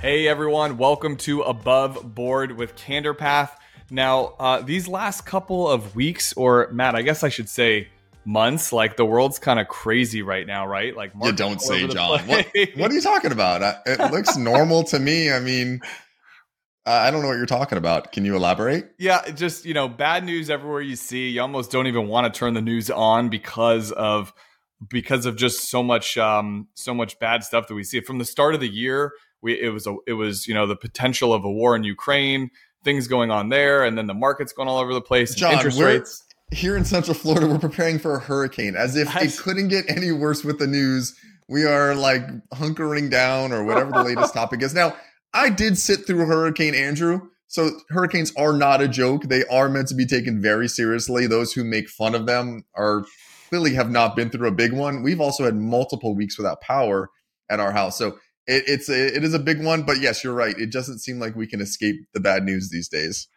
Hey everyone, welcome to Above Board with Candor Path. Now, uh, these last couple of weeks, or Matt, I guess I should say months, like the world's kind of crazy right now, right? Like, you don't say, John. What, what, are you talking about? It looks normal to me. I mean, I don't know what you're talking about. Can you elaborate? Yeah, just you know, bad news everywhere you see. You almost don't even want to turn the news on because of because of just so much um, so much bad stuff that we see from the start of the year we it was a it was you know the potential of a war in Ukraine, things going on there, and then the markets going all over the place. John, interest rates. Here in Central Florida, we're preparing for a hurricane, as if it couldn't get any worse with the news. We are like hunkering down, or whatever the latest topic is. Now, I did sit through Hurricane Andrew, so hurricanes are not a joke. They are meant to be taken very seriously. Those who make fun of them are clearly have not been through a big one. We've also had multiple weeks without power at our house, so it, it's a, it is a big one, but yes, you're right. It doesn't seem like we can escape the bad news these days.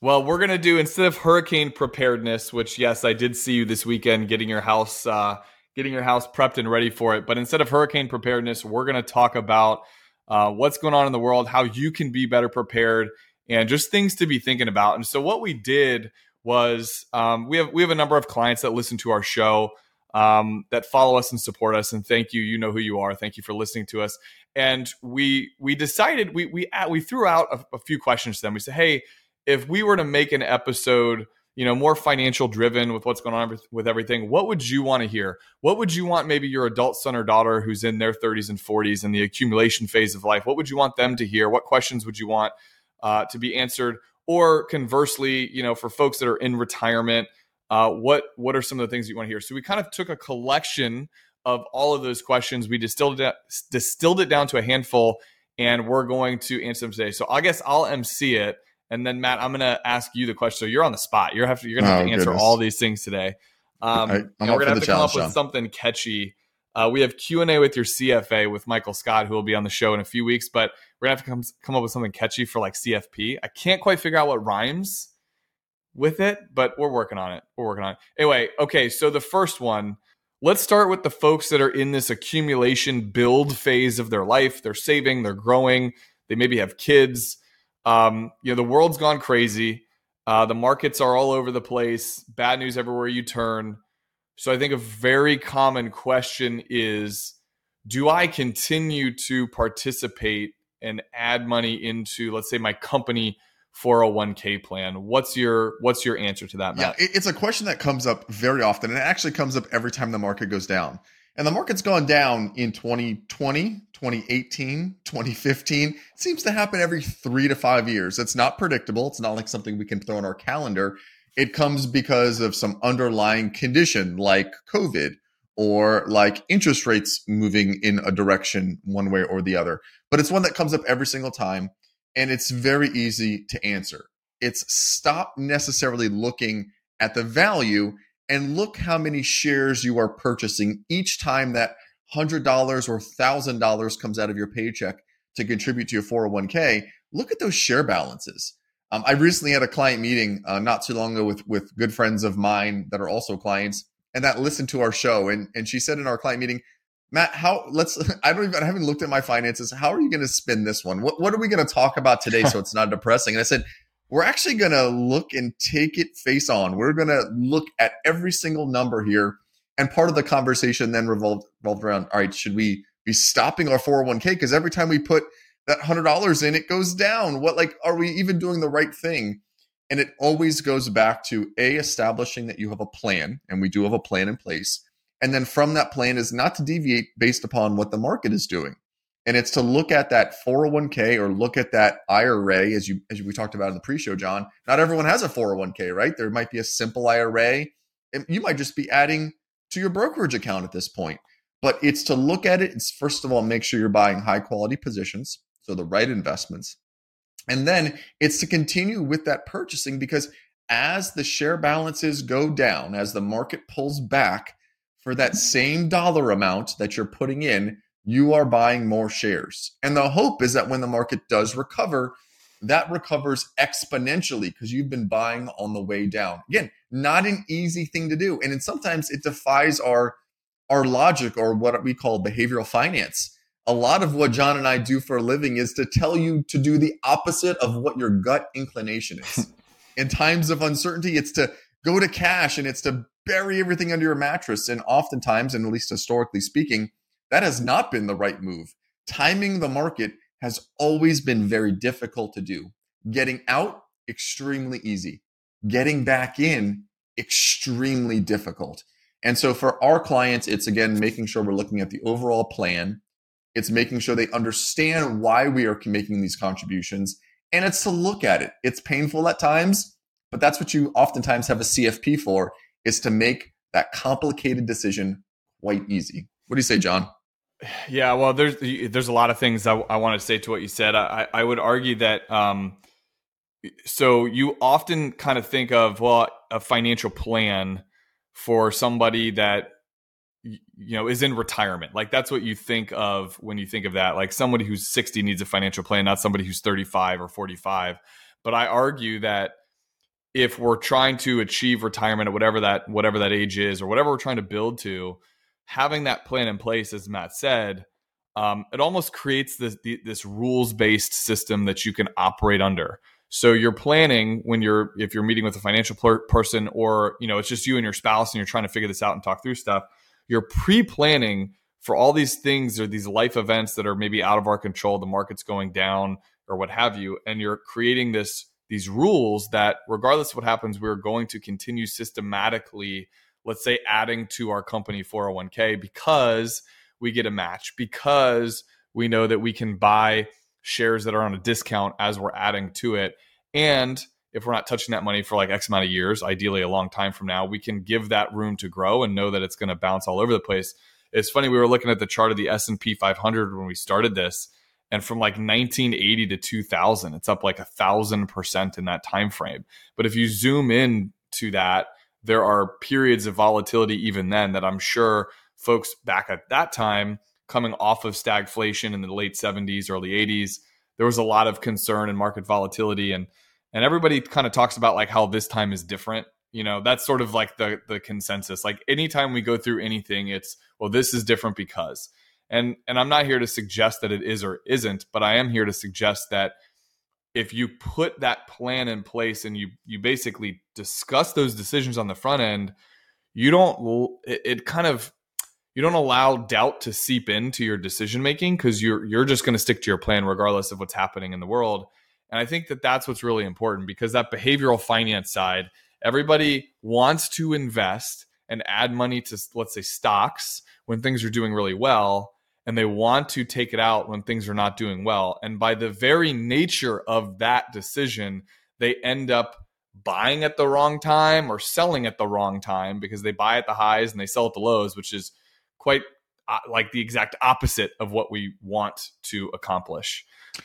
Well, we're gonna do instead of hurricane preparedness, which yes, I did see you this weekend getting your house uh, getting your house prepped and ready for it. But instead of hurricane preparedness, we're gonna talk about uh, what's going on in the world, how you can be better prepared, and just things to be thinking about. And so, what we did was um, we have we have a number of clients that listen to our show um, that follow us and support us. And thank you. You know who you are. Thank you for listening to us. And we we decided we we we threw out a, a few questions to them. We said, hey, if we were to make an episode you know more financial driven with what's going on with everything what would you want to hear what would you want maybe your adult son or daughter who's in their 30s and 40s in the accumulation phase of life what would you want them to hear what questions would you want uh, to be answered or conversely you know for folks that are in retirement uh, what what are some of the things you want to hear? So we kind of took a collection of all of those questions. We distilled it distilled it down to a handful, and we're going to answer them today. So I guess I'll MC it, and then Matt, I'm going to ask you the question. So you're on the spot. You're have to you're going to have oh, to answer goodness. all these things today. Um, I, we're going to have to come up with something catchy. Uh, we have Q and A with your CFA with Michael Scott, who will be on the show in a few weeks. But we're gonna have to come come up with something catchy for like CFP. I can't quite figure out what rhymes with it, but we're working on it. We're working on it. Anyway, okay, so the first one, let's start with the folks that are in this accumulation build phase of their life. They're saving, they're growing, they maybe have kids. Um, you know, the world's gone crazy. Uh, the markets are all over the place. Bad news everywhere you turn. So I think a very common question is do I continue to participate and add money into, let's say, my company 401k plan. What's your what's your answer to that Matt? yeah it's a question that comes up very often and it actually comes up every time the market goes down. And the market's gone down in 2020 2018 2015 it seems to happen every three to five years. It's not predictable. It's not like something we can throw in our calendar. It comes because of some underlying condition like covid or like interest rates moving in a direction one way or the other. But it's one that comes up every single time and it's very easy to answer. It's stop necessarily looking at the value and look how many shares you are purchasing each time that $100 or $1,000 comes out of your paycheck to contribute to your 401k. Look at those share balances. Um, I recently had a client meeting uh, not too long ago with, with good friends of mine that are also clients and that listened to our show. And, and she said in our client meeting, Matt, how let's I don't even I haven't looked at my finances. How are you going to spin this one? What what are we going to talk about today so it's not depressing? And I said, we're actually going to look and take it face on. We're going to look at every single number here. And part of the conversation then revolved, revolved around, all right, should we be stopping our 401k? Because every time we put that $100 in, it goes down. What, like, are we even doing the right thing? And it always goes back to A, establishing that you have a plan, and we do have a plan in place and then from that plan is not to deviate based upon what the market is doing. And it's to look at that 401k or look at that IRA, as you as we talked about in the pre-show, John. Not everyone has a 401k, right? There might be a simple IRA. You might just be adding to your brokerage account at this point. But it's to look at it. It's first of all, make sure you're buying high quality positions, so the right investments. And then it's to continue with that purchasing because as the share balances go down, as the market pulls back, for that same dollar amount that you're putting in, you are buying more shares. And the hope is that when the market does recover, that recovers exponentially because you've been buying on the way down. Again, not an easy thing to do. And sometimes it defies our our logic or what we call behavioral finance. a lot of what John and I do for a living is to tell you to do the opposite of what your gut inclination is. In times of uncertainty, it's to go to cash and it's to bury everything under your mattress. And oftentimes, and at least historically speaking, that has not been the right move. Timing the market has always been very difficult to do. Getting out, extremely easy. Getting back in, extremely difficult. And so for our clients, it's again making sure we're looking at the overall plan. It's making sure they understand why we are making these contributions. And it's to look at it. It's painful at times, but that's what you oftentimes have a CFP for is to make that complicated decision quite easy. What do you say, John? Yeah, well, there's there's a lot of things I, I want to say to what you said. I, I would argue that um, so you often kind of think of well a financial plan for somebody that you know is in retirement like that's what you think of when you think of that like somebody who's 60 needs a financial plan not somebody who's 35 or 45 but i argue that if we're trying to achieve retirement at whatever that whatever that age is or whatever we're trying to build to having that plan in place as matt said um, it almost creates this this rules based system that you can operate under so you're planning when you're if you're meeting with a financial person or you know it's just you and your spouse and you're trying to figure this out and talk through stuff. You're pre-planning for all these things or these life events that are maybe out of our control, the market's going down or what have you, and you're creating this these rules that regardless of what happens, we're going to continue systematically, let's say adding to our company 401k because we get a match, because we know that we can buy shares that are on a discount as we're adding to it. And if we're not touching that money for like X amount of years, ideally a long time from now, we can give that room to grow and know that it's going to bounce all over the place. It's funny we were looking at the chart of the S&P 500 when we started this and from like 1980 to 2000 it's up like a thousand percent in that time frame but if you zoom in to that there are periods of volatility even then that i'm sure folks back at that time coming off of stagflation in the late 70s, early 80s. There was a lot of concern and market volatility and and everybody kind of talks about like how this time is different. You know, that's sort of like the the consensus. Like anytime we go through anything, it's well, this is different because. And and I'm not here to suggest that it is or isn't, but I am here to suggest that if you put that plan in place and you you basically discuss those decisions on the front end, you don't it, it kind of you don't allow doubt to seep into your decision making because you're you're just going to stick to your plan regardless of what's happening in the world. And I think that that's what's really important because that behavioral finance side, everybody wants to invest and add money to let's say stocks when things are doing really well and they want to take it out when things are not doing well. And by the very nature of that decision, they end up buying at the wrong time or selling at the wrong time because they buy at the highs and they sell at the lows, which is quite uh, like the exact opposite of what we want to accomplish.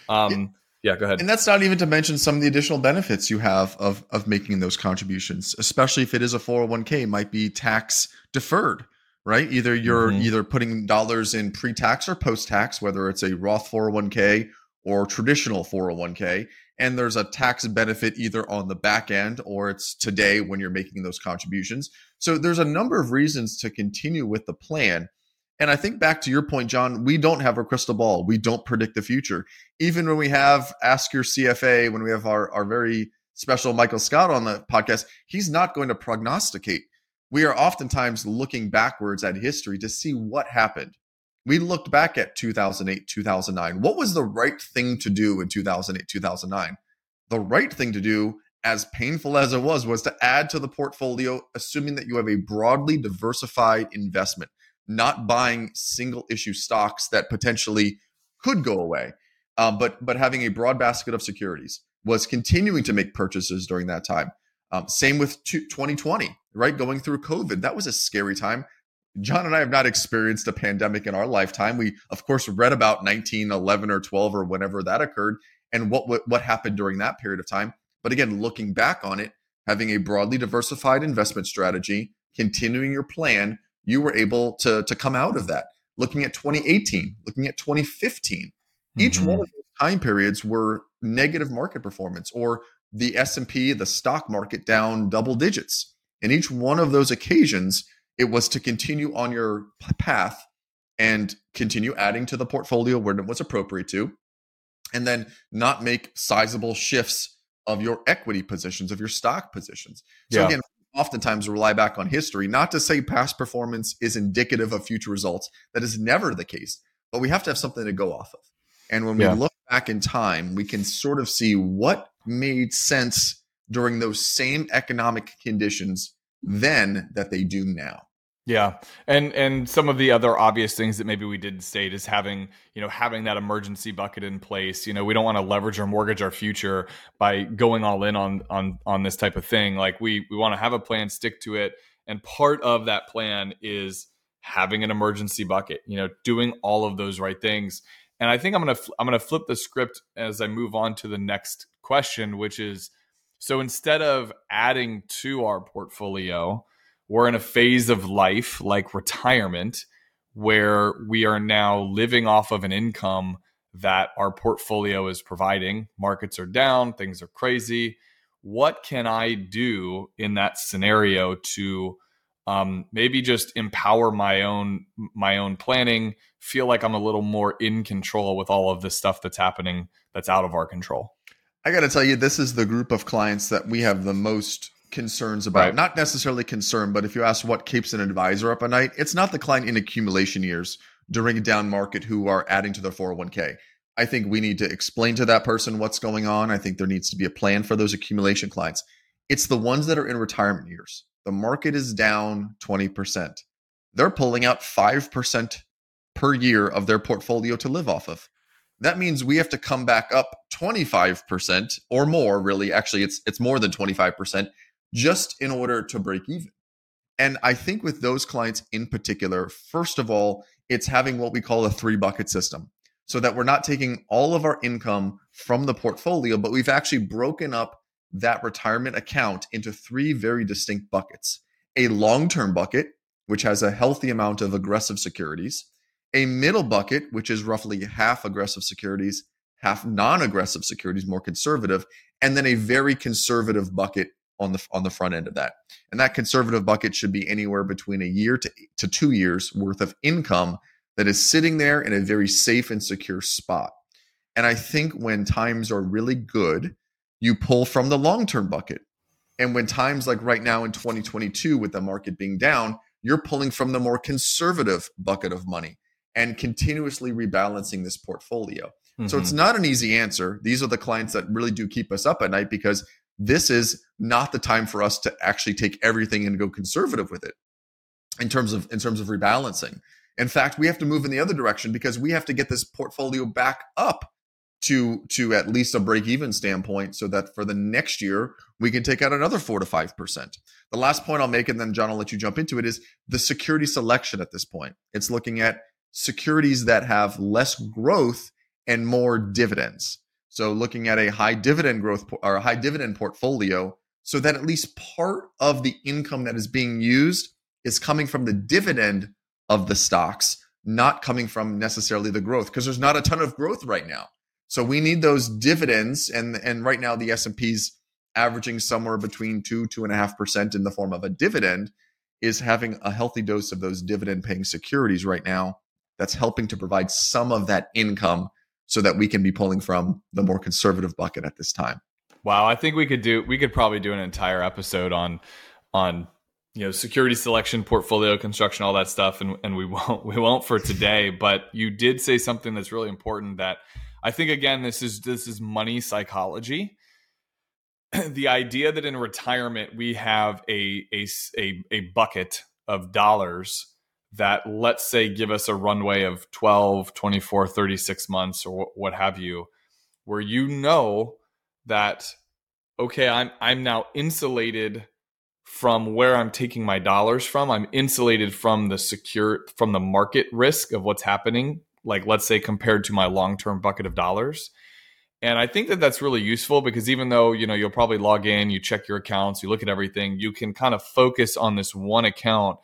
Um, yeah, go ahead. And that's not even to mention some of the additional benefits you have of of making those contributions, especially if it is a 401k, might be tax deferred, right? Either you're mm-hmm. either putting dollars in pre-tax or post-tax, whether it's a Roth 401k or traditional 401k, and there's a tax benefit either on the back end or it's today when you're making those contributions. So there's a number of reasons to continue with the plan. And I think back to your point, John, we don't have a crystal ball. We don't predict the future. Even when we have Ask Your CFA, when we have our, our very special Michael Scott on the podcast, he's not going to prognosticate. We are oftentimes looking backwards at history to see what happened. We looked back at 2008, 2009. What was the right thing to do in 2008, 2009? The right thing to do as painful as it was, was to add to the portfolio, assuming that you have a broadly diversified investment, not buying single issue stocks that potentially could go away, um, but but having a broad basket of securities. Was continuing to make purchases during that time. Um, same with 2020, right? Going through COVID, that was a scary time. John and I have not experienced a pandemic in our lifetime. We, of course, read about 1911 or 12 or whenever that occurred and what what happened during that period of time. But again, looking back on it, having a broadly diversified investment strategy, continuing your plan, you were able to, to come out of that. Looking at 2018, looking at 2015, mm-hmm. each one of those time periods were negative market performance or the S&P, the stock market down double digits. In each one of those occasions, it was to continue on your path and continue adding to the portfolio where it was appropriate to, and then not make sizable shifts of your equity positions, of your stock positions. So yeah. again, oftentimes rely back on history, not to say past performance is indicative of future results. That is never the case, but we have to have something to go off of. And when we yeah. look back in time, we can sort of see what made sense during those same economic conditions then that they do now. Yeah. And and some of the other obvious things that maybe we didn't state is having, you know, having that emergency bucket in place. You know, we don't want to leverage or mortgage our future by going all in on on on this type of thing. Like we we want to have a plan, stick to it. And part of that plan is having an emergency bucket, you know, doing all of those right things. And I think I'm to I'm to flip the script as I move on to the next question, which is so instead of adding to our portfolio, we're in a phase of life like retirement where we are now living off of an income that our portfolio is providing. Markets are down, things are crazy. What can I do in that scenario to um, maybe just empower my own my own planning? Feel like I'm a little more in control with all of this stuff that's happening that's out of our control. I got to tell you, this is the group of clients that we have the most concerns about. Right. Not necessarily concern, but if you ask what keeps an advisor up at night, it's not the client in accumulation years during a down market who are adding to their 401k. I think we need to explain to that person what's going on. I think there needs to be a plan for those accumulation clients. It's the ones that are in retirement years. The market is down 20%. They're pulling out 5% per year of their portfolio to live off of. That means we have to come back up 25% or more, really. Actually, it's it's more than 25% just in order to break even. And I think with those clients in particular, first of all, it's having what we call a three bucket system. So that we're not taking all of our income from the portfolio, but we've actually broken up that retirement account into three very distinct buckets. A long term bucket, which has a healthy amount of aggressive securities, a middle bucket, which is roughly half aggressive securities, half non aggressive securities, more conservative, and then a very conservative bucket on the on the front end of that. And that conservative bucket should be anywhere between a year to, to 2 years worth of income that is sitting there in a very safe and secure spot. And I think when times are really good, you pull from the long-term bucket. And when times like right now in 2022 with the market being down, you're pulling from the more conservative bucket of money and continuously rebalancing this portfolio. Mm-hmm. So it's mm-hmm. not an easy answer. These are the clients that really do keep us up at night because this is not the time for us to actually take everything and go conservative with it in terms of in terms of rebalancing. In fact, we have to move in the other direction because we have to get this portfolio back up to to at least a break even standpoint so that for the next year we can take out another 4 to 5%. The last point I'll make and then John I'll let you jump into it is the security selection at this point. It's looking at securities that have less growth and more dividends. So looking at a high dividend growth or a high dividend portfolio so that at least part of the income that is being used is coming from the dividend of the stocks, not coming from necessarily the growth because there's not a ton of growth right now. So we need those dividends, and and right now the S and P's averaging somewhere between two two and a half percent in the form of a dividend is having a healthy dose of those dividend paying securities right now that's helping to provide some of that income so that we can be pulling from the more conservative bucket at this time. Wow, I think we could do we could probably do an entire episode on on you know security selection, portfolio construction, all that stuff, and and we won't we won't for today. but you did say something that's really important that I think again this is this is money psychology. the idea that in retirement we have a a a, a bucket of dollars that let's say give us a runway of 12 24 36 months or what have you where you know that okay i'm i'm now insulated from where i'm taking my dollars from. I'm insulated from the secure from the market risk of what's happening like let's say compared to my long-term bucket of dollars. And i think that that's really useful because even though you know you'll probably log in you check your accounts you look at everything you can kind of focus on this one account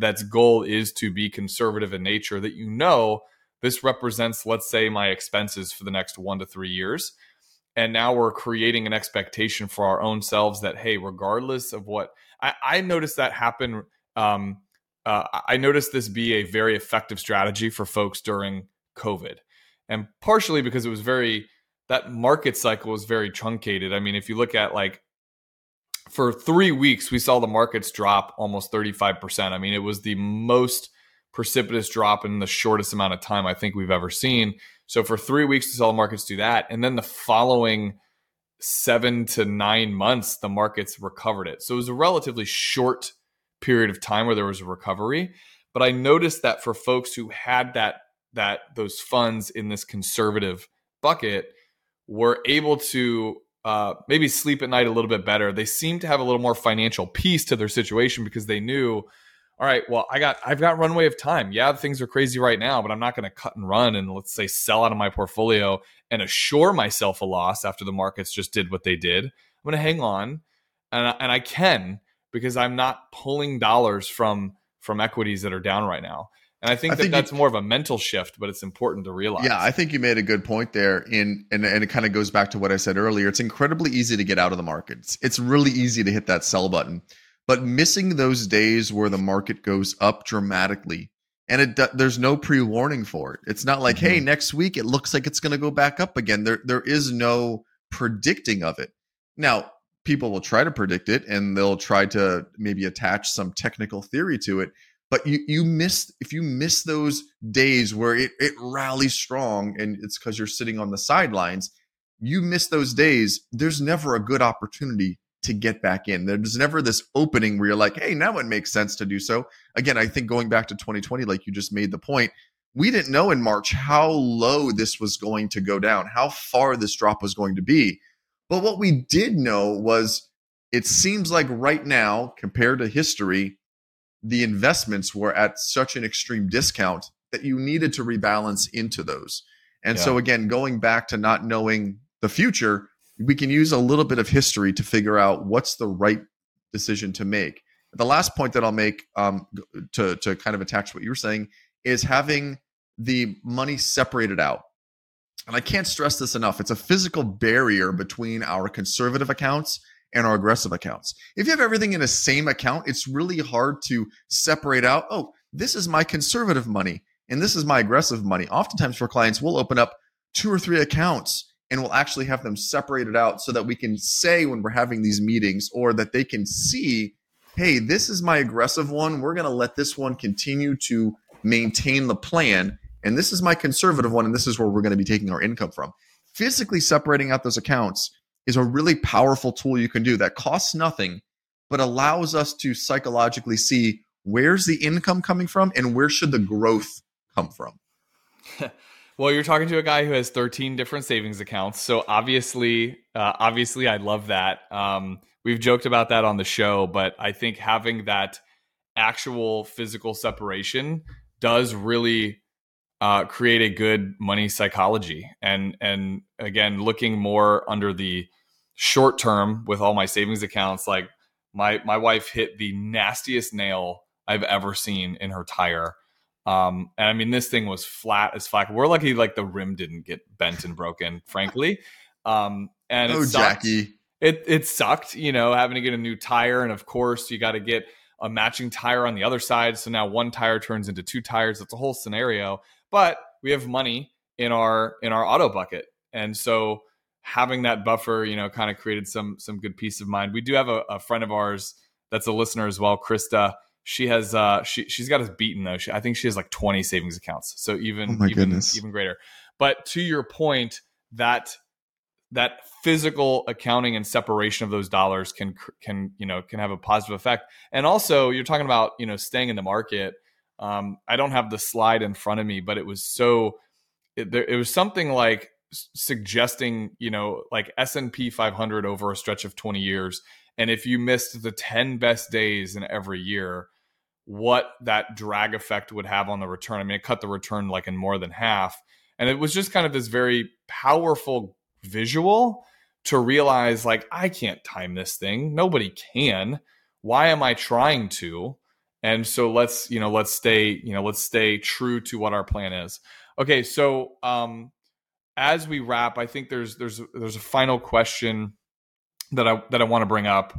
that's goal is to be conservative in nature that you know this represents let's say my expenses for the next 1 to 3 years and now we're creating an expectation for our own selves that hey regardless of what i, I noticed that happen um, uh, I noticed this be a very effective strategy for folks during COVID, and partially because it was very that market cycle was very truncated. I mean, if you look at like for three weeks, we saw the markets drop almost 35%. I mean, it was the most precipitous drop in the shortest amount of time I think we've ever seen. So for three weeks, we saw the markets do that. And then the following seven to nine months, the markets recovered it. So it was a relatively short period of time where there was a recovery. But I noticed that for folks who had that that those funds in this conservative bucket were able to uh, maybe sleep at night a little bit better. They seem to have a little more financial peace to their situation because they knew, all right, well, I got I've got runway of time. Yeah, things are crazy right now, but I'm not going to cut and run and let's say sell out of my portfolio and assure myself a loss after the markets just did what they did. I'm going to hang on, and I, and I can because I'm not pulling dollars from from equities that are down right now. And I think I that think that's you, more of a mental shift, but it's important to realize. Yeah, I think you made a good point there. In and and it kind of goes back to what I said earlier. It's incredibly easy to get out of the markets. It's really easy to hit that sell button, but missing those days where the market goes up dramatically and it there's no pre-warning for it. It's not like, mm-hmm. hey, next week it looks like it's going to go back up again. There there is no predicting of it. Now, people will try to predict it and they'll try to maybe attach some technical theory to it, but you you miss if you miss those days where it it rallies strong and it's cuz you're sitting on the sidelines, you miss those days, there's never a good opportunity to get back in. There's never this opening where you're like, hey, now it makes sense to do so. Again, I think going back to 2020, like you just made the point, we didn't know in March how low this was going to go down, how far this drop was going to be. But what we did know was it seems like right now, compared to history, the investments were at such an extreme discount that you needed to rebalance into those. And yeah. so, again, going back to not knowing the future, we can use a little bit of history to figure out what's the right decision to make. The last point that I'll make um, to, to kind of attach what you were saying is having the money separated out. And I can't stress this enough. It's a physical barrier between our conservative accounts and our aggressive accounts. If you have everything in a same account, it's really hard to separate out, oh, this is my conservative money and this is my aggressive money. Oftentimes for clients, we'll open up two or three accounts and we'll actually have them separated out so that we can say when we're having these meetings or that they can see hey this is my aggressive one we're going to let this one continue to maintain the plan and this is my conservative one and this is where we're going to be taking our income from physically separating out those accounts is a really powerful tool you can do that costs nothing but allows us to psychologically see where's the income coming from and where should the growth come from Well, you're talking to a guy who has 13 different savings accounts, so obviously, uh, obviously, I love that. Um, we've joked about that on the show, but I think having that actual physical separation does really uh, create a good money psychology. And and again, looking more under the short term with all my savings accounts, like my my wife hit the nastiest nail I've ever seen in her tire um, and I mean, this thing was flat as fuck. We're lucky, like the rim didn't get bent and broken, frankly. Um, and oh, Jackie, it it sucked, you know, having to get a new tire, and of course, you got to get a matching tire on the other side. So now one tire turns into two tires. It's a whole scenario. But we have money in our in our auto bucket, and so having that buffer, you know, kind of created some some good peace of mind. We do have a, a friend of ours that's a listener as well, Krista she has uh she she's got us beaten though. She, I think she has like 20 savings accounts. So even oh even goodness. even greater. But to your point that that physical accounting and separation of those dollars can can you know can have a positive effect. And also you're talking about, you know, staying in the market. Um I don't have the slide in front of me, but it was so it, there, it was something like suggesting, you know, like S&P 500 over a stretch of 20 years and if you missed the 10 best days in every year, what that drag effect would have on the return. I mean, it cut the return like in more than half. And it was just kind of this very powerful visual to realize like, I can't time this thing. Nobody can. Why am I trying to? And so let's, you know, let's stay, you know, let's stay true to what our plan is. Okay. So, um, as we wrap, I think there's, there's, there's a final question that I, that I want to bring up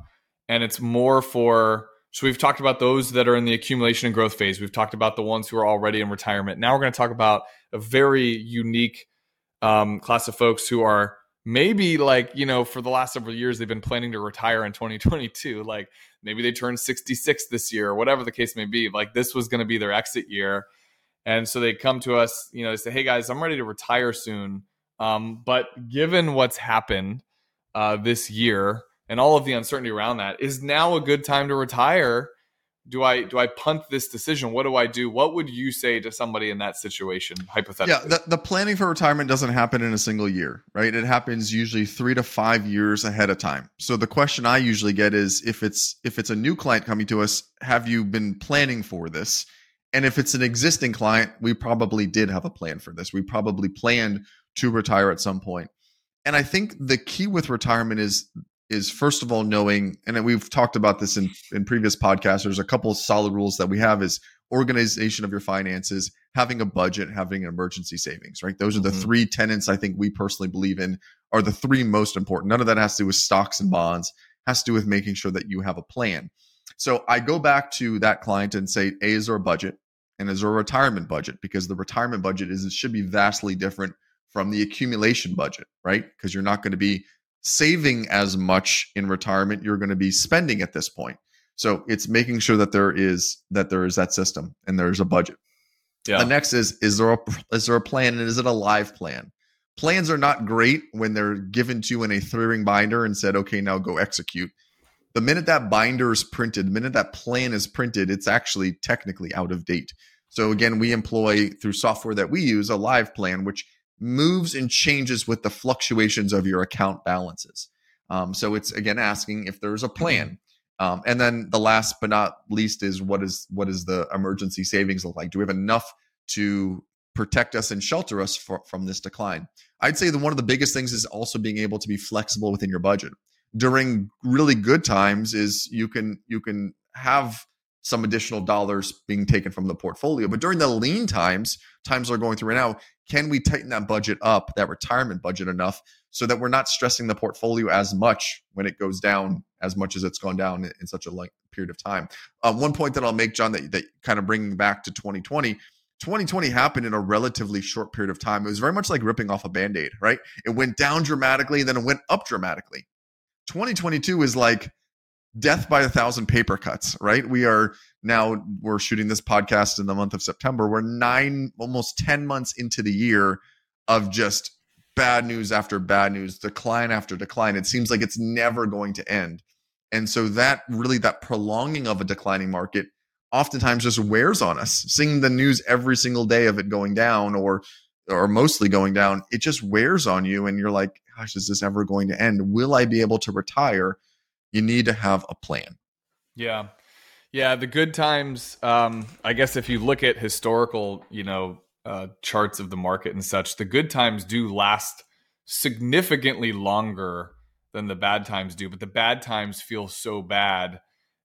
and it's more for, So we've talked about those that are in the accumulation and growth phase. We've talked about the ones who are already in retirement. Now we're going to talk about a very unique um, class of folks who are maybe like you know for the last several years they've been planning to retire in 2022 like maybe they turn 66 this year or whatever the case may be like this was going to be their exit year and so they come to us you know they say hey guys i'm ready to retire soon um, but given what's happened uh, this year and all of the uncertainty around that is now a good time to retire do I do I punt this decision? What do I do? What would you say to somebody in that situation, hypothetically? Yeah, the, the planning for retirement doesn't happen in a single year, right? It happens usually three to five years ahead of time. So the question I usually get is if it's if it's a new client coming to us, have you been planning for this? And if it's an existing client, we probably did have a plan for this. We probably planned to retire at some point. And I think the key with retirement is is first of all knowing, and we've talked about this in, in previous podcasts. There's a couple of solid rules that we have is organization of your finances, having a budget, having an emergency savings, right? Those are the mm-hmm. three tenants I think we personally believe in are the three most important. None of that has to do with stocks and bonds, has to do with making sure that you have a plan. So I go back to that client and say, A, is there a budget? And is there a retirement budget? Because the retirement budget is it should be vastly different from the accumulation budget, right? Because you're not going to be saving as much in retirement you're going to be spending at this point. So it's making sure that there is that there is that system and there's a budget. Yeah. The next is is there a is there a plan and is it a live plan? Plans are not great when they're given to you in a three ring binder and said, okay, now go execute. The minute that binder is printed, the minute that plan is printed, it's actually technically out of date. So again, we employ through software that we use a live plan, which moves and changes with the fluctuations of your account balances. Um, so it's again asking if there's a plan. Um, and then the last but not least is what is what is the emergency savings look like? Do we have enough to protect us and shelter us for, from this decline? I'd say that one of the biggest things is also being able to be flexible within your budget. During really good times, is you can you can have some additional dollars being taken from the portfolio. But during the lean times, times are going through right now, can we tighten that budget up, that retirement budget enough, so that we're not stressing the portfolio as much when it goes down as much as it's gone down in, such a long period of time? Um, one point that I'll make, John, that, that kind of bringing back to 2020. 2020 happened in a relatively short period of time. It was very much like ripping off a band aid, right? It went down dramatically, and then it went up dramatically. 2022 is like death by a thousand paper cuts, right? We are now we're shooting this podcast in the month of September. We're nine, almost 10 months into the year of just bad news after bad news, decline after decline. It seems like it's never going to end. And so that really that prolonging of a declining market oftentimes just wears on us. Seeing the news every single day of it going down or or mostly going down, it just wears on you and you're like, gosh, is this ever going to end? Will I be able to retire? you need to have a plan. Yeah. Yeah, the good times. Um, I guess if you look at historical, you know, uh, charts of the market and such, the good times do last significantly longer than the bad times do. But the bad times feel so bad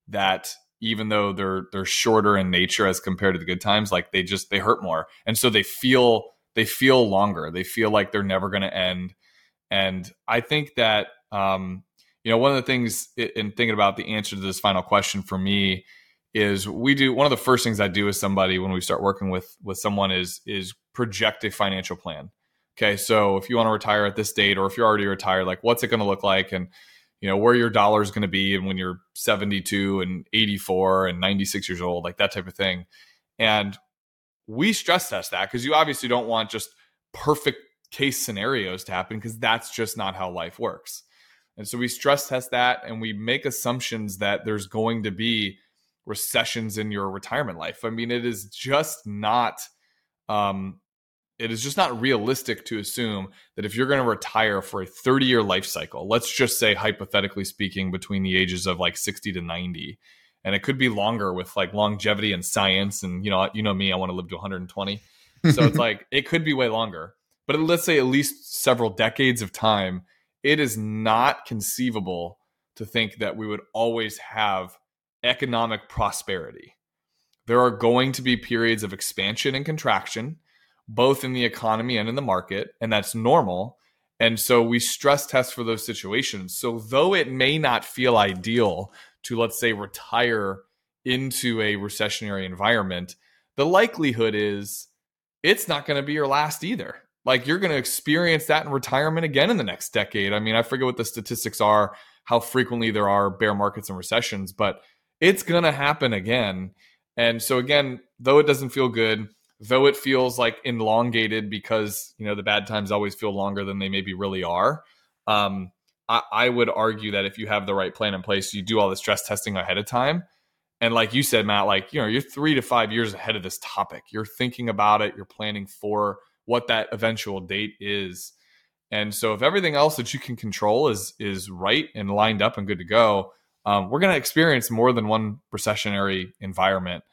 that even though they're they're shorter in nature as compared to the good times, like they just they hurt more, and so they feel they feel longer. They feel like they're never going to end. And I think that um, you know, one of the things in thinking about the answer to this final question for me is we do one of the first things I do with somebody when we start working with with someone is is project a financial plan. Okay, so if you want to retire at this date, or if you're already retired, like what's it going to look like, and you know where your dollar is going to be, and when you're 72 and 84 and 96 years old, like that type of thing. And we stress test that because you obviously don't want just perfect case scenarios to happen because that's just not how life works. And so we stress test that and we make assumptions that there's going to be recessions in your retirement life. I mean, it is just not um it is just not realistic to assume that if you're going to retire for a 30 year life cycle, let's just say hypothetically speaking between the ages of like 60 to 90, and it could be longer with like longevity and science and you know, you know me, I want to live to 120. So it's like it could be way longer. But let's say at least several decades of time it is not conceivable to think that we would always have economic prosperity. There are going to be periods of expansion and contraction, both in the economy and in the market, and that's normal. And so we stress test for those situations. So, though it may not feel ideal to, let's say, retire into a recessionary environment, the likelihood is it's not going to be your last either. Like you're going to experience that in retirement again in the next decade. I mean, I forget what the statistics are, how frequently there are bear markets and recessions, but it's going to happen again. And so again, though it doesn't feel good, though it feels like elongated because, you know, the bad times always feel longer than they maybe really are. Um, I, I would argue that if you have the right plan in place, you do all the stress testing ahead of time. And like you said, Matt, like, you know, you're three to five years ahead of this topic. You're thinking about it, you're planning for what that eventual date is. And so if everything else that you can control is is right and lined up and good to go, um, we're going to experience more than one recessionary environment.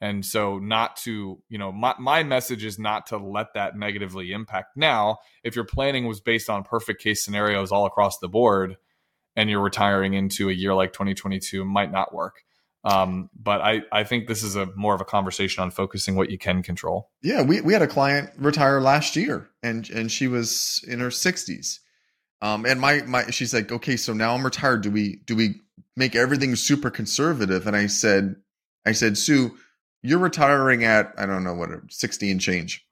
And so, not to, you know, my, my message is not to let that negatively impact. Now, if your planning was based on perfect case scenarios all across the board and you're retiring into a year like 2022, might not work. Um, but I, I think this is a more of a conversation on focusing what you can control. Yeah, we, we had a client retire last year and and she was in her 60s. Um, and my my she's like, okay, so now I'm retired. Do we do we make everything super conservative? And I said, I said, Sue, you're retiring at I don't know what 60 and change.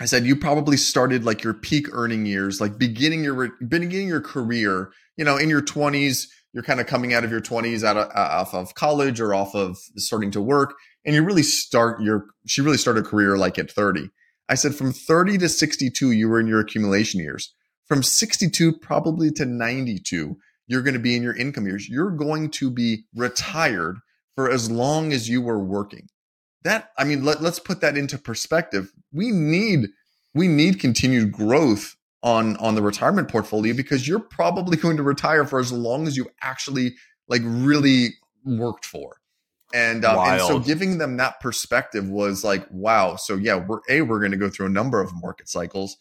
I said you probably started like your peak earning years, like beginning your beginning your career. You know, in your 20s, you're kind of coming out of your 20s out of, uh, off of college or off of starting to work, and you really start your. She really started a career like at 30. I said from 30 to 62, you were in your accumulation years. From 62 probably to 92, you're going to be in your income years. You're going to be retired for as long as you were working that i mean let, let's put that into perspective. We need we need continued growth on on the retirement portfolio because you're probably going to retire for as long as you actually like really worked for. And um, and so giving them that perspective was like wow. So yeah we're a we're going to go through a number of market cycles.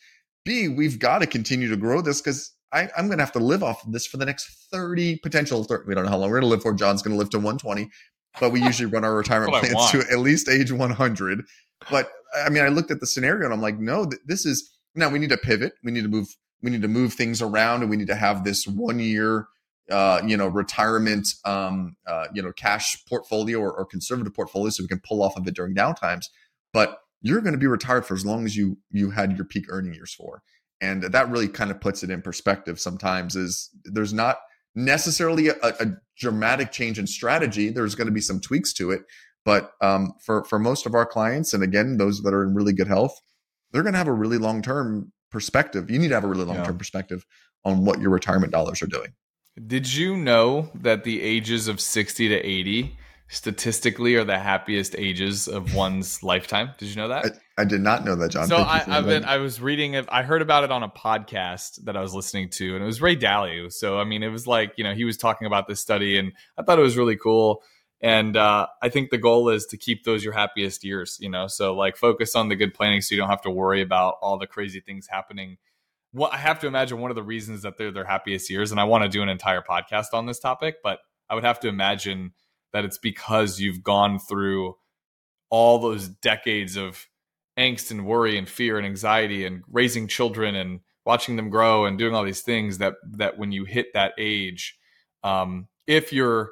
B we've got to continue to grow this because I i'm going to have to live off of this for the next 30 potential 30, we don't know how long we're going to live for. John's going to live to 120 but we usually run our retirement plans to at least age 100. But I mean, I looked at the scenario and I'm like, no, this is now we need to pivot. We need to move. We need to move things around, and we need to have this one year, uh, you know, retirement, um, uh, you know, cash portfolio or, or conservative portfolio, so we can pull off of it during downtimes. But you're going to be retired for as long as you you had your peak earning years for, and that really kind of puts it in perspective. Sometimes is there's not necessarily a, a dramatic change in strategy. There's going to be some tweaks to it, but um, for for most of our clients, and again, those that are in really good health, they're going to have a really long term perspective. You need to have a really long term yeah. perspective on what your retirement dollars are doing. Did you know that the ages of 60 to 80 statistically are the happiest ages of one's lifetime. Did you know that? I, I did not know that, John. So I, have been I was reading it. I heard about it on a podcast that I was listening to, and it was Ray Dalio. So I mean, it was like you know he was talking about this study, and I thought it was really cool. And uh, I think the goal is to keep those your happiest years. You know, so like focus on the good planning, so you don't have to worry about all the crazy things happening. Well, I have to imagine one of the reasons that they're their happiest years, and I want to do an entire podcast on this topic, but I would have to imagine that it's because you've gone through all those decades of angst and worry and fear and anxiety and raising children and watching them grow and doing all these things that that when you hit that age um, if you're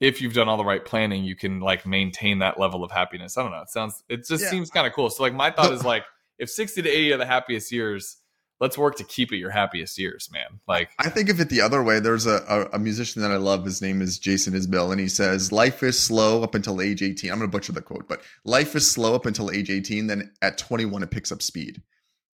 if you've done all the right planning you can like maintain that level of happiness. I don't know. It sounds it just yeah. seems kind of cool. So like my thought is like if 60 to 80 are the happiest years let's work to keep it your happiest years, man. Like I think of it the other way. There's a, a, a, musician that I love. His name is Jason Isbell, and he says, "Life is slow up until age 18." I'm going to butcher the quote, but life is slow up until age 18. Then at 21, it picks up speed,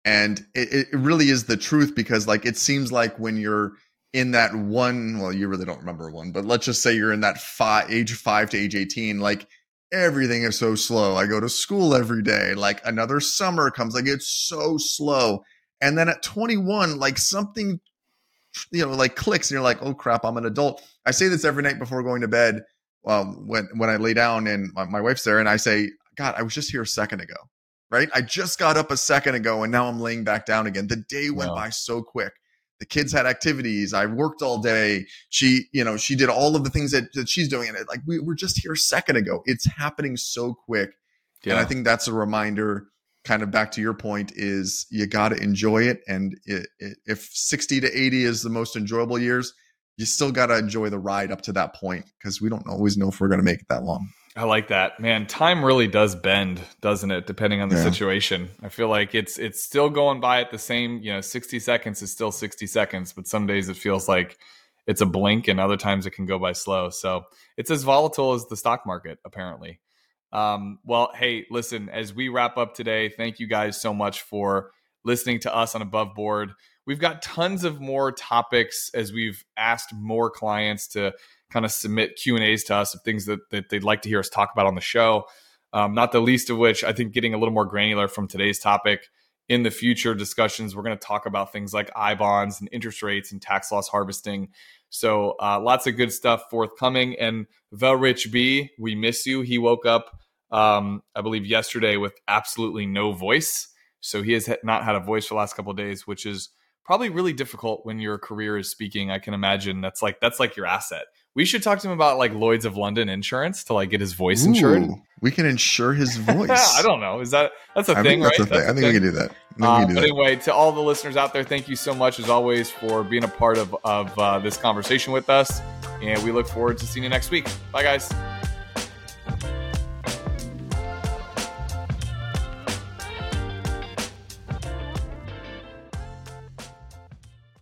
and it, it really is the truth because like it seems like when you're in that one, well, you really don't remember one, but let's just say you're in that five, age five to age 18, like everything is so slow. I go to school every day. Like another summer comes, like it's so slow and then at 21, like something, you know, like clicks, and you're like, oh crap, I'm an adult. I say this every night before going to bed. Um, when when I lay down and my, my wife's there, and I say, God, I was just here a second ago, right? I just got up a second ago, and now I'm laying back down again. The day went by so quick. The kids had activities. I worked all day. She, you know, she did all of the things that, that she's doing. And it, like we were just here a second ago. It's happening so quick. Yeah. And I think that's a reminder kind of back to your point is you got to enjoy it and it, it, if 60 to 80 is the most enjoyable years you still got to enjoy the ride up to that point because we don't always know if we're going to make it that long I like that. Man, time really does bend, doesn't it, depending on the Yeah. situation. I feel like it's it's still going by at the same, you know, 60 seconds is still 60 seconds, but some days it feels like it's a blink and other times it can go by slow. So, it's as volatile as the stock market apparently. Um, well, hey, listen, as we wrap up today, thank you guys so much for listening to us on Above Board. We've got tons of more topics as we've asked more clients to kind of submit Q and A's to us of things that, that they'd like to hear us talk about on the show. Um, not the least of which, I think, getting a little more granular from today's topic. In the future discussions, we're going to talk about things like I bonds and interest rates and tax loss harvesting. So, uh, lots of good stuff forthcoming. And the Rich B, we miss you. He woke up, um, I believe, yesterday with absolutely no voice. So he has not had a voice for the last couple of days, which is probably really difficult when your career is speaking. I can imagine that's like that's like your asset. We should talk to him about like Lloyd's of London insurance to like get his voice insured. We can insure his voice. I don't know. Is that that's a I thing, that's right? a thing. That's I think we can do that. Uh, we can do but anyway, to all the listeners out there, thank you so much as always for being a part of of uh, this conversation with us, and we look forward to seeing you next week. Bye, guys.